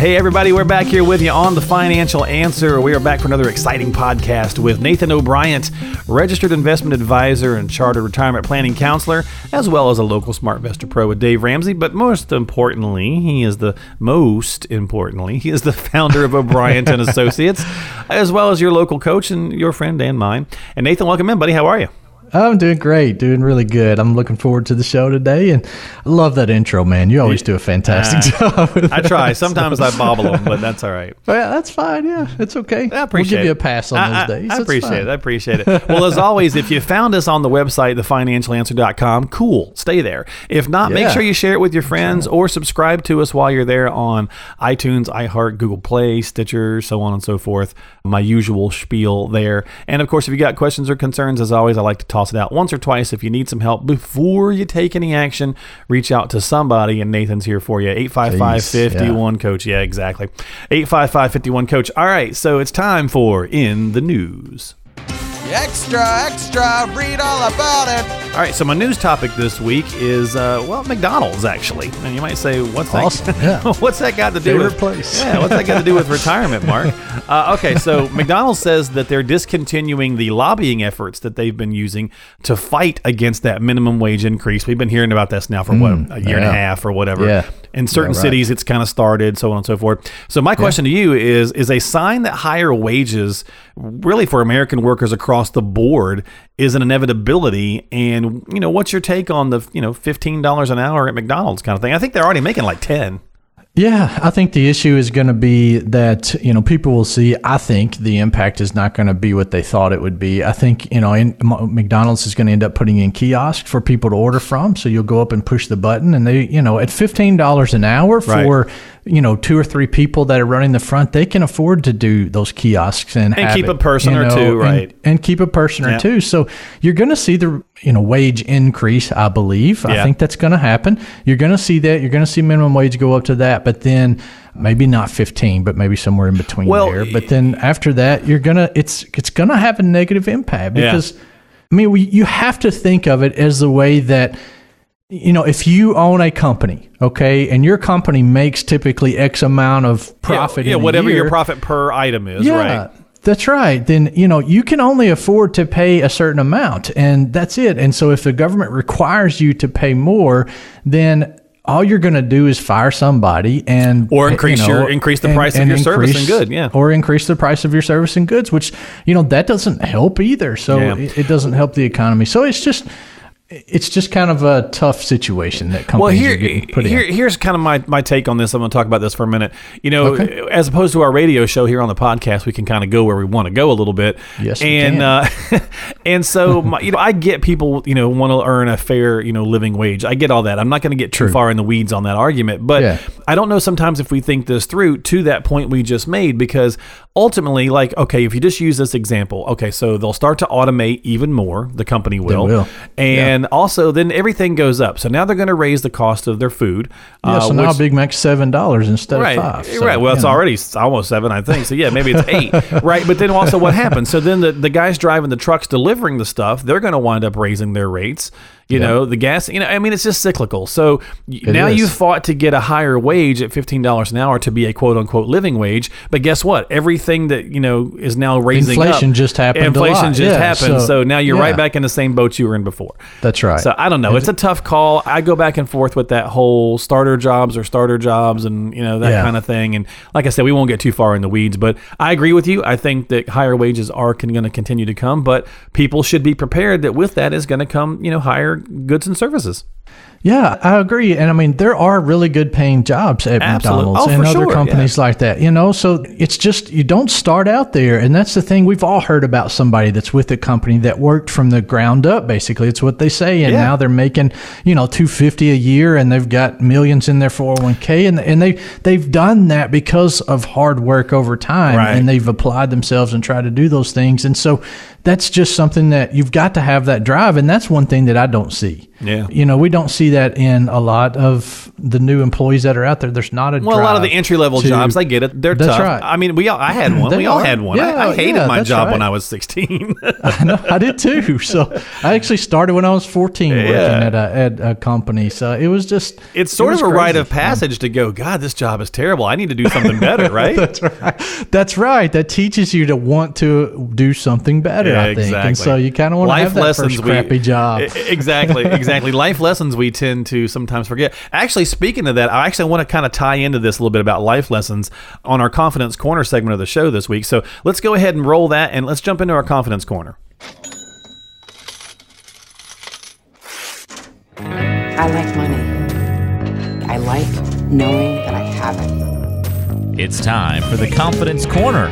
Hey, everybody, we're back here with you on The Financial Answer. We are back for another exciting podcast with Nathan O'Brien, registered investment advisor and chartered retirement planning counselor, as well as a local SmartVestor Pro with Dave Ramsey. But most importantly, he is the most importantly, he is the founder of O'Brien and Associates, as well as your local coach and your friend and mine. And Nathan, welcome in, buddy. How are you? I'm doing great, doing really good. I'm looking forward to the show today, and I love that intro, man. You always do a fantastic Uh, job. with I try. Sometimes I bobble them, but that's all right. Well, yeah, that's fine. Yeah, it's okay. I appreciate We'll give you a pass on I, those I- days. I It's appreciate fine. it. I appreciate it. Well, as always, if you found us on the website, thefinancialanswer.com, cool. Stay there. If not, make sure you share it with your friends or subscribe to us while you're there on iTunes, iHeart, Google Play, Stitcher, so on and so forth. My usual spiel there. And of course, if you got questions or concerns, as always, I like to toss it out once or twice. If you need some help before you take any action, reach out to somebody, and Nathan's here for you. 855 51 coach. Yeah, exactly. 855 51 coach. All right, so it's time for In the News. Extra, extra, read all about it. All right, so my news topic this week is uh, well, McDonald's actually. And you might say, what's that? Awesome, yeah. what's that got to do Favorite with place. Yeah, what's that got to do with retirement, Mark? Uh, okay, so McDonald's says that they're discontinuing the lobbying efforts that they've been using to fight against that minimum wage increase. We've been hearing about this now for what a year and a half or whatever. Yeah. In certain Yeah, right. cities, it's kind of started, so on and so forth. So my question to you is: Is a sign that higher wages, really for American workers across the board, is an inevitability? And you know, what's your take on the you know fifteen dollars an hour at McDonald's kind of thing? I think they're already making like ten. Yeah, I think the issue is going to be that you know people will see. I think the impact is not going to be what they thought it would be. I think you know, in, M- McDonald's is going to end up putting in kiosks for people to order from. So you'll go up and push the button, and they, you know, at fifteen dollars an hour for Right. You know two or three people that are running the front, they can afford to do those kiosks and And keep it, a person you or two, right. And, keep a person Yeah. or two. So you're going to see the you know wage increase. I believe. Yeah. I think that's going to happen. You're going to see that. You're going to see minimum wage go up to that, but then maybe not 15, but maybe somewhere in between Well, there. But then after that, you're gonna it's it's gonna have a negative impact Yeah. because I mean we, you have to think of it as the way that you know if you own a company, okay, and your company makes typically X amount of profit, yeah, in a whatever your profit per item is, yeah, right? That's right. Then, you know, you can only afford to pay a certain amount and that's it. And so if the government requires you to pay more, then all you're going to do is fire somebody and Or increase you know, your- increase the price of your service and good, yeah. or increase the price of your service and goods, which you know that doesn't help either. So Yeah. it, it doesn't help the economy. So it's just it's just kind of a tough situation that companies Well, here, are getting put here in. here's kind of my, my take on this. I'm going to talk about this for a minute. You know, Okay. as opposed to our radio show here on the podcast, we can kind of go where we want to go a little bit. Yes, and. Uh, and so my, you know, I get people you know want to earn a fair you know living wage. I get all that. I'm not going to get too True. far in the weeds on that argument, but Yeah. I don't know sometimes if we think this through to that point we just made because ultimately, like, okay, if you just use this example, okay, so they'll start to automate even more. The company will, will. and also then everything goes up. So now they're going to raise the cost of their food. Yeah, uh, so now which- Big Mac's seven dollars instead right, of five. So, right. Well, it's know. already almost seven, I think. So yeah, maybe it's eight, right? But then also, what happens? So then the, the guys driving the trucks delivering the stuff, they're going to wind up raising their rates. You Yeah. know, the gas. You know, I mean, it's just cyclical. So It now is. you fought to get a higher wage at fifteen dollars an hour to be a quote unquote living wage. But guess what? Everything that you know is now raising. Inflation up. just happened a Inflation just Yeah, happened. So, so- now you're right back in the same boat you were in before. That's right. So I don't know. It's a tough call. I go back and forth with that whole starter jobs or starter jobs and you know that Yeah. kind of thing. And like I said, we won't get too far in the weeds, but I agree with you. I think that higher wages are going to continue to come, but people should be prepared that with that is going to come you know higher goods and services. Yeah, I agree. And I mean, there are really good paying jobs at Absolute- oh, McDonald's oh, and other sure, companies like that, you know? So it's just, you don't start out there. And that's the thing. We've all heard about somebody that's with a company that worked from the ground up, basically. It's what they say. And Yeah. now they're making, you know, 250 a year and they've got millions in their 401k. And, and they, they've done that because of hard work over time. Right. And they've applied themselves and tried to do those things. And so that's just something that you've got to have that drive. And that's one thing that I don't see. Yeah. You know, we don't see that in a lot of the new employees that are out there. There's not a Well, a lot of the entry level jobs, I get it. They're That's tough. right. I mean, we all, I had one. We all are. had one. I, Yeah, I hated yeah, my job right. when I was 16. I know, I did too. So I actually started when I was 14 working at a, at a company. So it was just it's sort was of a rite of passage to go, God, this job is terrible. I need to do something better, right? That's right. That's right. That teaches you to want to do something better. Yeah, I think, exactly. and so you kind of want to have that lessons first we- crappy job. Exactly. Exactly, exactly. Life lessons we tend to sometimes forget. Actually, speaking of that, I actually want to kind of tie into this a little bit about life lessons on our confidence corner segment of the show this week. So let's go ahead and roll that, and let's jump into our confidence corner. I like money. I like knowing that I have it. It's time for the Confidence Corner.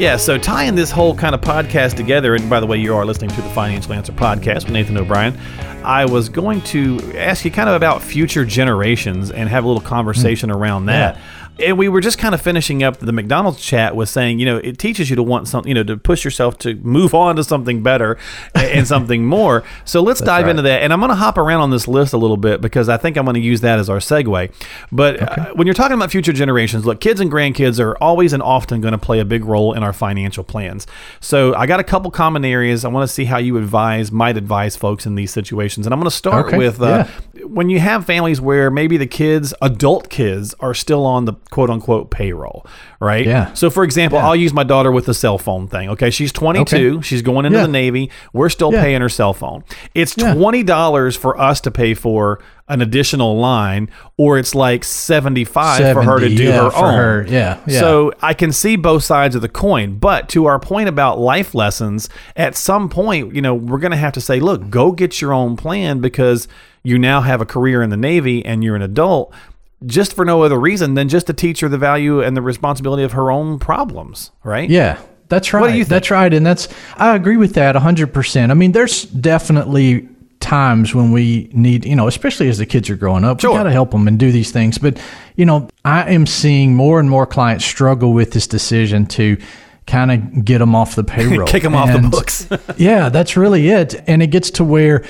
Yeah, so tying this whole kind of podcast together, and by the way, you are listening to the Financial Answer podcast with Nathan O'Brien. I was going to ask you kind of about future generations and have a little conversation hmm. around that. And we were just kind of finishing up the McDonald's chat with saying, you know, it teaches you to want something, you know, to push yourself to move on to something better and something more. So let's dive into that. And I'm going to hop around on this list a little bit because I think I'm going to use that as our segue. But uh, when you're talking about future generations, look, kids and grandkids are always and often going to play a big role in our financial plans. So I got a couple common areas. I want to see how you advise, might advise folks in these situations. And I'm going to start Okay, with uh, when you have families where maybe the kids, adult kids, are still on the quote unquote payroll, right? Yeah. So, for example, Yeah. I'll use my daughter with the cell phone thing. Okay. She's 22. Okay. She's going into Yeah. the Navy. We're still Yeah. paying her cell phone. It's $20 for us to pay for an additional line, or it's like 75 for her to do her own. her, yeah, yeah. So I can see both sides of the coin. But to our point about life lessons, at some point, you know, we're going to have to say, look, go get your own plan because you now have a career in the Navy and you're an adult just for no other reason than just to teach her the value and the responsibility of her own problems, right? Yeah, that's right. do you think? That's right, and that's I agree with that hundred percent. I mean, there's definitely times when we need, you know, especially as the kids are growing up, Sure. we got to help them and do these things. But you know, I am seeing more and more clients struggle with this decision to kind of get them off the payroll, Kick 'em off the books. yeah, that's really it. And it gets to where,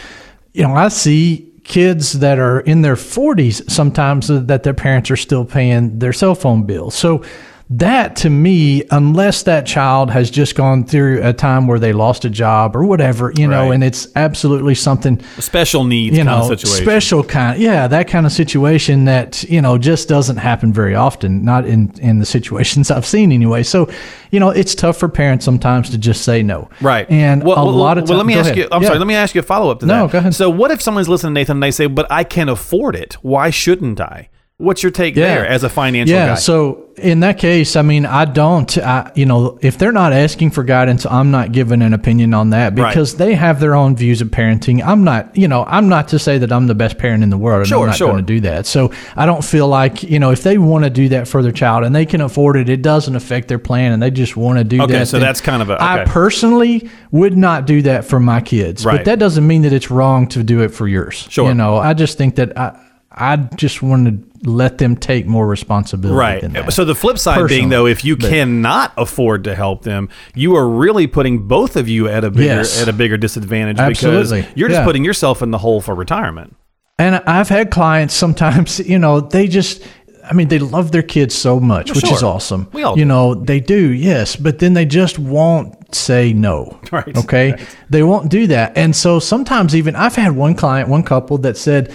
you know, I see kids that are in their 40s sometimes that their parents are still paying their cell phone bill. So that to me, unless that child has just gone through a time where they lost a job or whatever, you know, Right. and it's absolutely something Special needs you kind know, of situation. special kind, yeah, that kind of situation that you know just doesn't happen very often. Not in in the situations I've seen anyway. So, you know, it's tough for parents sometimes to just say no. Right. And well, a well, lot of well, let me ask ahead. you. I'm Yeah. sorry. Let me ask you a follow up to No, that. go ahead. So, what if someone's listening to Nathan and they say, "But I can't afford it. Why shouldn't I?" What's your take there as a financial yeah, guy? so in that case, I mean, I don't, I, you know, if they're not asking for guidance, I'm not giving an opinion on that Right. because they have their own views of parenting. I'm not, you know, I'm not to say that I'm the best parent in the world and Sure, I'm not sure. going to do that. So I don't feel like, you know, if they want to do that for their child and they can afford it, it doesn't affect their plan and they just want to do Okay, that. so that's kind of a- I okay. personally would not do that for my kids, Right. but that doesn't mean that it's wrong to do it for yours. Sure. You know, I just think that I, I just want to let them take more responsibility. Right. Than that. So the flip side being though, if you but- cannot afford to help them, you are really putting both of you at a bigger Yes. at a bigger disadvantage Absolutely. because you're just Yeah. putting yourself in the hole for retirement. And I've had clients sometimes, you know, they just, I mean, they love their kids so much, which is awesome. We all you do. know, they do, yes, but then they just won't say no. Right, Okay. right. They won't do that. And so sometimes even I've had one client, one couple that said,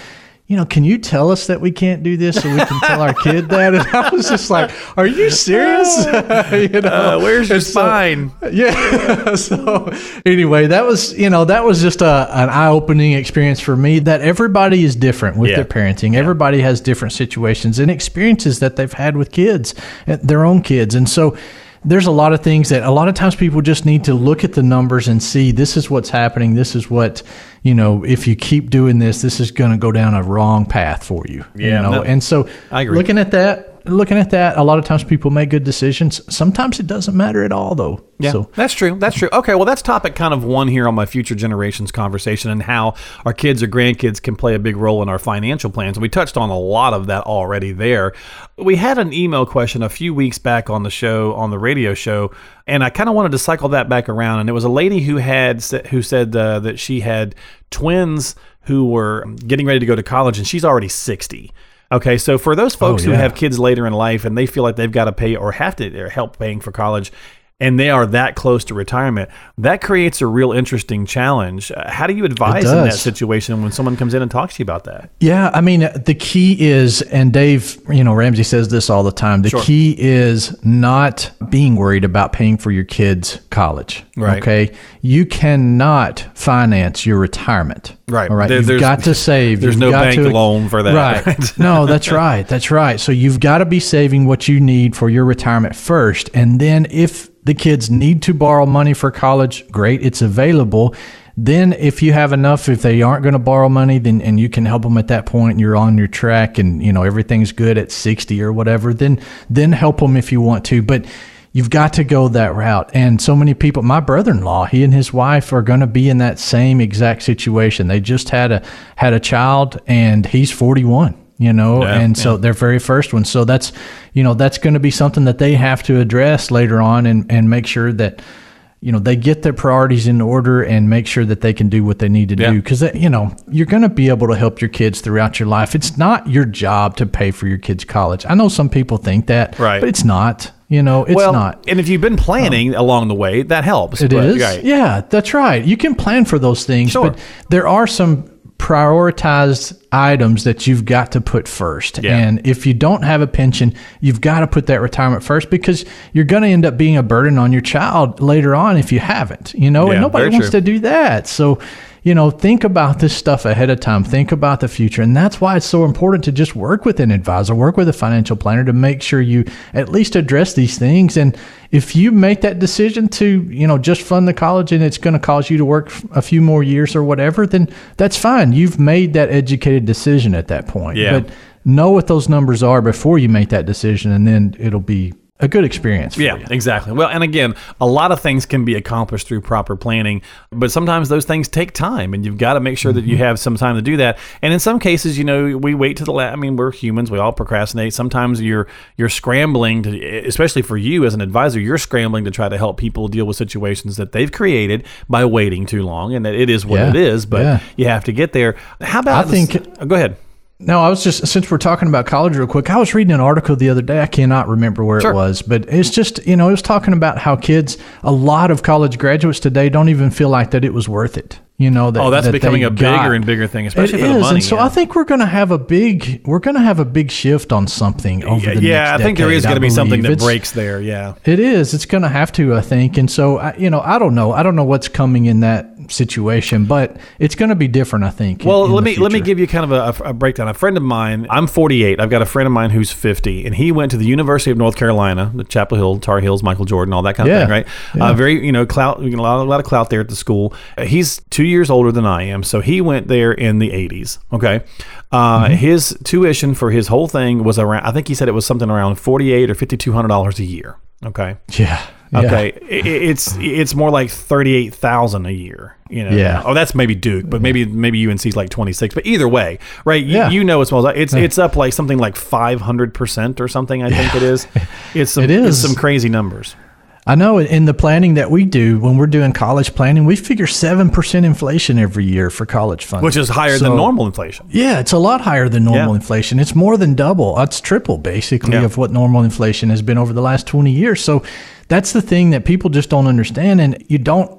you know, can you tell us that we can't do this so we can tell our kid that? And I was just like, are you serious? you know, Uh, where's your And so- yeah. so anyway, that was you know that was just a, an eye opening experience for me. That everybody is different with Yeah. their parenting. Everybody has different situations and experiences that they've had with kids, uh, their own kids, and so there's a lot of things that a lot of times people just need to look at the numbers and see this is what's happening. This is what, you know, if you keep doing this, this is going to go down a wrong path for you. Yeah, You know, no, and so I agree. looking at that, looking at that, a lot of times people make good decisions. Sometimes it doesn't matter at all though. Yeah, So that's true. That's true. Okay, well, that's topic kind of one here on my future generations conversation and how our kids or grandkids can play a big role in our financial plans. We touched on a lot of that already there. We had an email question a few weeks back on the show, on the radio show, and I kind of wanted to cycle that back around. And it was a lady who had who said uh, that she had twins who were getting ready to go to college, and she's already sixty. Okay, so for those oh, folks who yeah. have kids later in life and they feel like they've got to pay or have to or help paying for college and they are that close to retirement, that creates a real interesting challenge. Uh, How do you advise in that situation when someone comes in and talks to you about that? Yeah, I mean, the key is, and Dave, you know, Ramsey says this all the time. The key is not being worried about paying for your kids' college. Right. Okay. You cannot finance your retirement. Right. All right. There- you've got to save. there's You've no got bank to- loan for that, Right. right? no, that's right. That's right. So you've got to be saving what you need for your retirement first. And then if the kids need to borrow money for college, great, it's available. Then if you have enough, if they aren't going to borrow money, then and you can help them at that point, you're on your track and you know everything's good at 60 or whatever, then then help them if you want to. But You've got to go that route. And so many people, my brother-in-law, he and his wife are going to be in that same exact situation. They just had a had a child and he's 41 you know Yeah, and so their very first one so that's you know that's going to be something that they have to address later on and and make sure that you know they get their priorities in order and make sure that they can do what they need to Yeah. do because uh, you know you're going to be able to help your kids throughout your life it's not your job to pay for your kids college i know some people think that Right. but it's not you know it's well, not and if you've been planning along the way, that helps. It but- is. right. Yeah, that's right. You can plan for those things, Sure. but there are some prioritized items that you've got to put first. Yeah. And if you don't have a pension, you've got to put that retirement first because you're going to end up being a burden on your child later on if you haven't, you know, Yeah, and nobody wants true. to do that. So, you know, think about this stuff ahead of time. Think about the future. And that's why it's so important to just work with an advisor, work with a financial planner to make sure you at least address these things. And if you make that decision to, you know, just fund the college and it's going to cause you to work a few more years or whatever, then that's fine. You've made that educated decision at that point. Yeah. But know what those numbers are before you make that decision, and then it'll be a good experience Yeah, you. exactly. Well, and again, a lot of things can be accomplished through proper planning, but sometimes those things take time, and you've got to make sure that Mm-hmm. you have some time to do that. And in some cases, you know, we wait to the last. I mean, we're humans; we all procrastinate. Sometimes you're you're scrambling to, especially for you as an advisor, you're scrambling to try to help people deal with situations that they've created by waiting too long, and that it is what Yeah, it is. But yeah. you have to get there. How about? I think- oh, go ahead. No, I was just since we're talking about college real quick. I was reading an article the other day. I cannot remember where Sure. it was, but it's just you know it was talking about how kids, a lot of college graduates today, don't even feel like that it was worth it. You know that Oh, that's that becoming a got- bigger and bigger thing, especially It for the money. and so yeah. I think we're going to have a big we're going to have a big shift on something over yeah, the yeah, I think there decade, is going to be something that It's- breaks there. Yeah. It is. It's going to have to, I think. And so, I, you know, I don't know. I don't know what's coming in that situation, but it's going to be different. I think. Well, in let the me let me give you kind of a, a breakdown. A friend of mine, I'm 48. I've got a friend of mine who's 50, and he went to the University of North Carolina, the Chapel Hill, Tar Heels, Michael Jordan, all that kind of Yeah. thing, right? Uh, very, you know, clout, you know, a lot, a lot of clout there at the school. Uh, he's two years older than I am, so he went there in the 80s. Okay, uh, Mm-hmm. his tuition for his whole thing was around. I think he said it was something around 48 or 5200 dollars a year. Okay. Yeah. Yeah. Okay, I- it's it's more like thirty eight thousand a year. You know, Yeah. Oh, that's maybe Duke, but maybe maybe UNC's like twenty six. But either way, right? You, Yeah. you know as well it's it's up like something like five hundred percent or something. I think it is. It's some, It It's some crazy numbers. I know in the planning that we do when we're doing college planning, we figure 7% inflation every year for college funding. Which is higher So- than normal inflation. Yeah, it's a lot higher than normal Yeah. inflation. It's more than double. It's triple basically Yeah. of what normal inflation has been over the last 20 years. So that's the thing that people just don't understand and you don't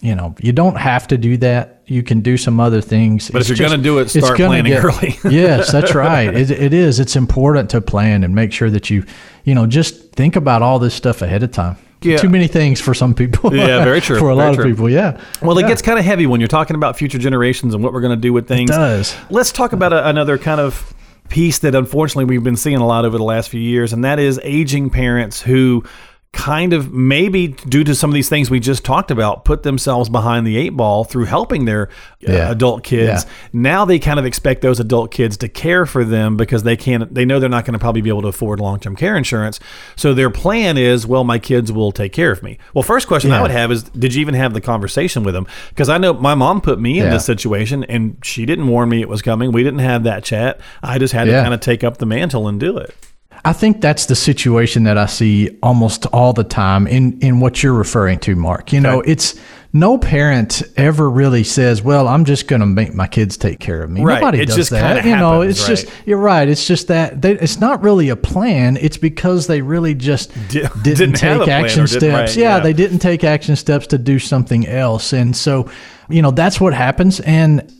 you know, you don't have to do that. You can do some other things. But if It's you're gonna do it, start planning early. yes, that's right. It, it is. It's important to plan and make sure that you, you know, just think about all this stuff ahead of time. Yeah. Too many things for some people. Yeah, very true, for a very lot true. of people, yeah. Well, it gets kind of heavy when you're talking about future generations and what we're going to do with things. does. Let's talk about a, another kind of piece that unfortunately we've been seeing a lot over the last few years, and that is aging parents who kind of maybe due to some of these things we just talked about put themselves behind the eight ball through helping their uh, adult kids. Yeah. now they kind of expect those adult kids to care for them because they can't they know they're not going to probably be able to afford long-term care insurance. So their plan is well my kids will take care of me. Well first question i would have is did you even have the conversation with them? Because i know my mom put me in this situation and she didn't warn me it was coming. We didn't have that chat. I just had to kind of take up the mantle and do it I think that's the situation that I see almost all the time in, in what you're referring to, Mark. You know, it's no parent ever really says, "Well, I'm just going to make my kids take care of me." Right. Nobody It does just that. You know, happens, it's just you're right. It's just that they, it's not really a plan. It's because they really just Di- didn't, didn't take action didn't- steps. right, yeah, yeah. they didn't take action steps to do something else, and so you know that's what happens. And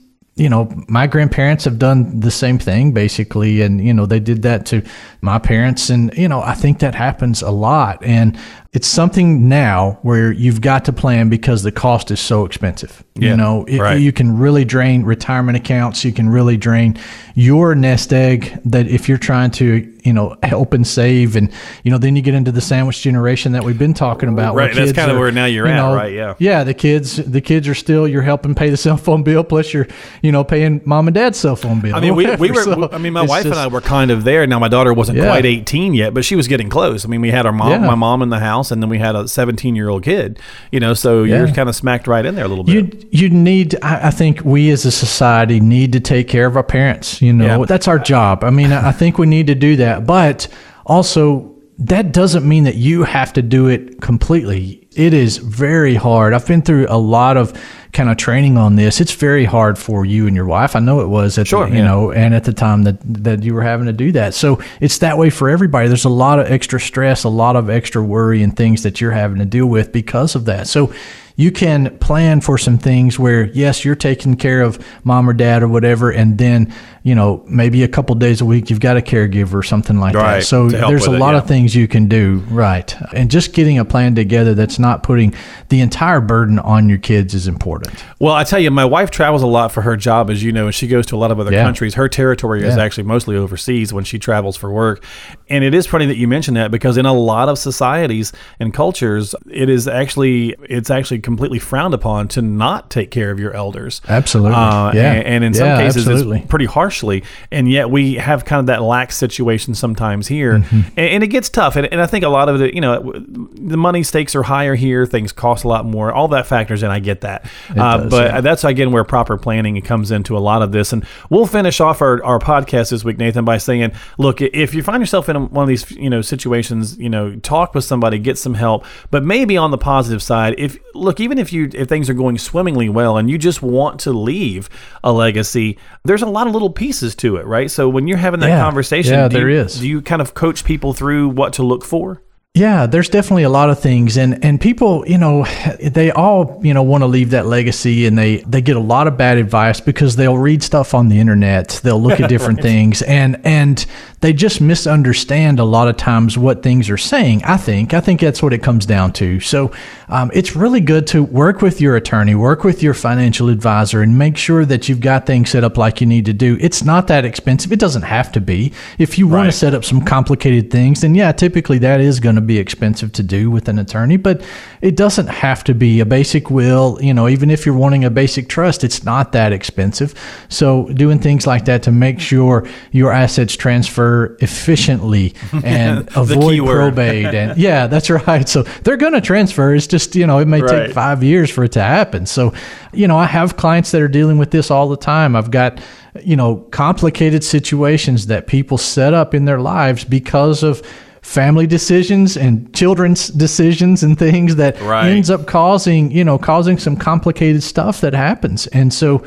you know, my grandparents have done the same thing basically. And, you know, they did that to my parents. And, you know, I think that happens a lot. And it's something now where you've got to plan because the cost is so expensive. Yeah, you know, it, right. you can really drain retirement accounts. You can really drain your nest egg that if you're trying to, you know, help and save. And, you know, then you get into the sandwich generation that we've been talking about. Right, that's kids kinda where now you're you at, right, yeah. yeah, the kids, the kids are still you're helping pay the cell phone bill, plus you're, you know, paying mom and dad's cell phone bill. I mean, we, we were. So I mean, my wife and I were kind of there. Now, my daughter wasn't Yeah. quite eighteen yet, but she was getting close. I mean, we had our mom, Yeah. my mom in the house, and then we had a seventeen-year-old kid. You know, so you're kind of smacked right in there a little bit. You you need. I, I think we as a society need to take care of our parents. You know, Yeah. that's our job. I mean, I I think we need to do that, but also that doesn't mean that you have to do it completely. It is very hard. I've been through a lot of kind of training on this. It's very hard for you and your wife. I know it was at Sure, the, you yeah. know, and at the time that that you were having to do that. So it's that way for everybody. There's a lot of extra stress, a lot of extra worry and things that you're having to deal with because of that. So you can plan for some things where yes, you're taking care of mom or dad or whatever, and then you know maybe a couple days a week you've got a caregiver or something like Right, that. So there's a it, lot yeah. of things you can do, right? And just getting a plan together that's not putting the entire burden on your kids is important. Well, I tell you, my wife travels a lot for her job, as you know, and she goes to a lot of other Yeah. countries. Her territory is actually mostly overseas when she travels for work. And it is funny that you mention that because in a lot of societies and cultures, it is actually it's actually completely frowned upon to not take care of your elders. Absolutely. Uh, Yeah. and, and in some cases, absolutely. it's pretty harshly. And yet we have kind of that lax situation sometimes here, Mm-hmm. and, and it gets tough. And, and I think a lot of it, you know, the money stakes are higher here. Things cost a lot more. All that factors in. I get that, uh, does, but yeah. that's again where proper planning comes into a lot of this. And we'll finish off our, our podcast this week, Nathan, by saying, look, if you find yourself in one of these, you know, situations, you know, talk with somebody, get some help. But maybe on the positive side, if look, even if you if things are going swimmingly well and you just want to leave a legacy, there's a lot of little pieces to it, right? So when you're having that Yeah. conversation, Yeah, do there you, is. Do you kind of coach people through what to look for? Yeah, there's definitely a lot of things, and and people, you know, they all you know want to leave that legacy, and they they get a lot of bad advice because they'll read stuff on the internet, they'll look at different things, and and they just misunderstand a lot of times what things are saying. I think I think that's what it comes down to. So um, it's really good to work with your attorney, work with your financial advisor, and make sure that you've got things set up like you need to do. It's not that expensive. It doesn't have to be. If you want Right. to set up some complicated things, then yeah, typically that is going to be expensive to do with an attorney, but it doesn't have to be a basic will. You know, even if you're wanting a basic trust, it's not that expensive. So doing things like that to make sure your assets transfer efficiently and avoid probate and yeah, that's right. So they're going to transfer. It's just, you know, it may Right. take five years for it to happen. So, you know, I have clients that are dealing with this all the time. I've got, you know, complicated situations that people set up in their lives because of family decisions and children's decisions and things that Right. ends up causing, you know, causing some complicated stuff that happens. And so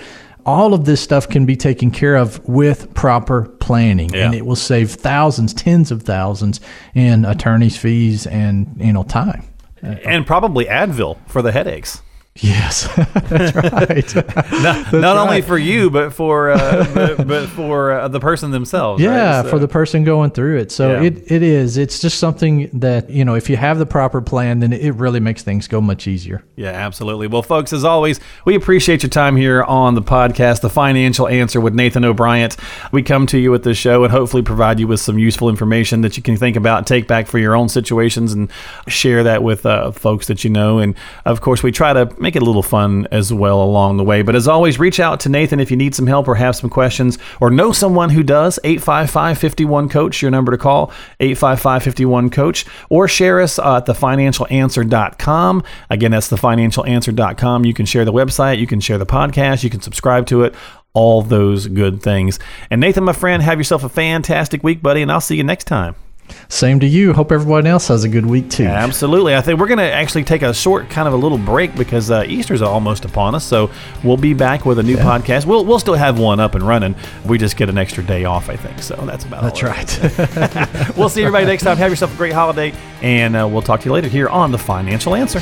all of this stuff can be taken care of with proper planning Yeah. and it will save thousands, tens of thousands in attorneys fees and, you know, time. And probably Advil for the headaches. Yes, that's right. not, not only for you, but for uh, but, but for uh, the person themselves. yeah, right? for the person going through it. So Yeah. it, it is. It's just something that, you know, if you have the proper plan, then it really makes things go much easier. Yeah, absolutely. Well, folks, as always, we appreciate your time here on the podcast, The Financial Answer with Nathan O'Brien. We come to you with this show and hopefully provide you with some useful information that you can think about and take back for your own situations and share that with uh, folks that you know. And of course, we try to make it a little fun as well along the way. But as always, reach out to Nathan if you need some help or have some questions or know someone who does. 855 51 Coach, your number to call, 855 51 Coach, or share us uh, at thefinancialanswer.com. Again, that's thefinancialanswer.com. You can share the website, you can share the podcast, you can subscribe to it, all those good things. And Nathan, my friend, have yourself a fantastic week, buddy, and I'll see you next time. Same to you. Hope everyone else has a good week too. Absolutely. I think we're going to actually take a short, kind of a little break because uh, Easter's almost upon us. So we'll be back with a new podcast. We'll, we'll still have one up and running. We just get an extra day off, I think. So that's about That's right. We'll see everybody next time. Have yourself a great holiday, and uh, we'll talk to you later here on The Financial Answer.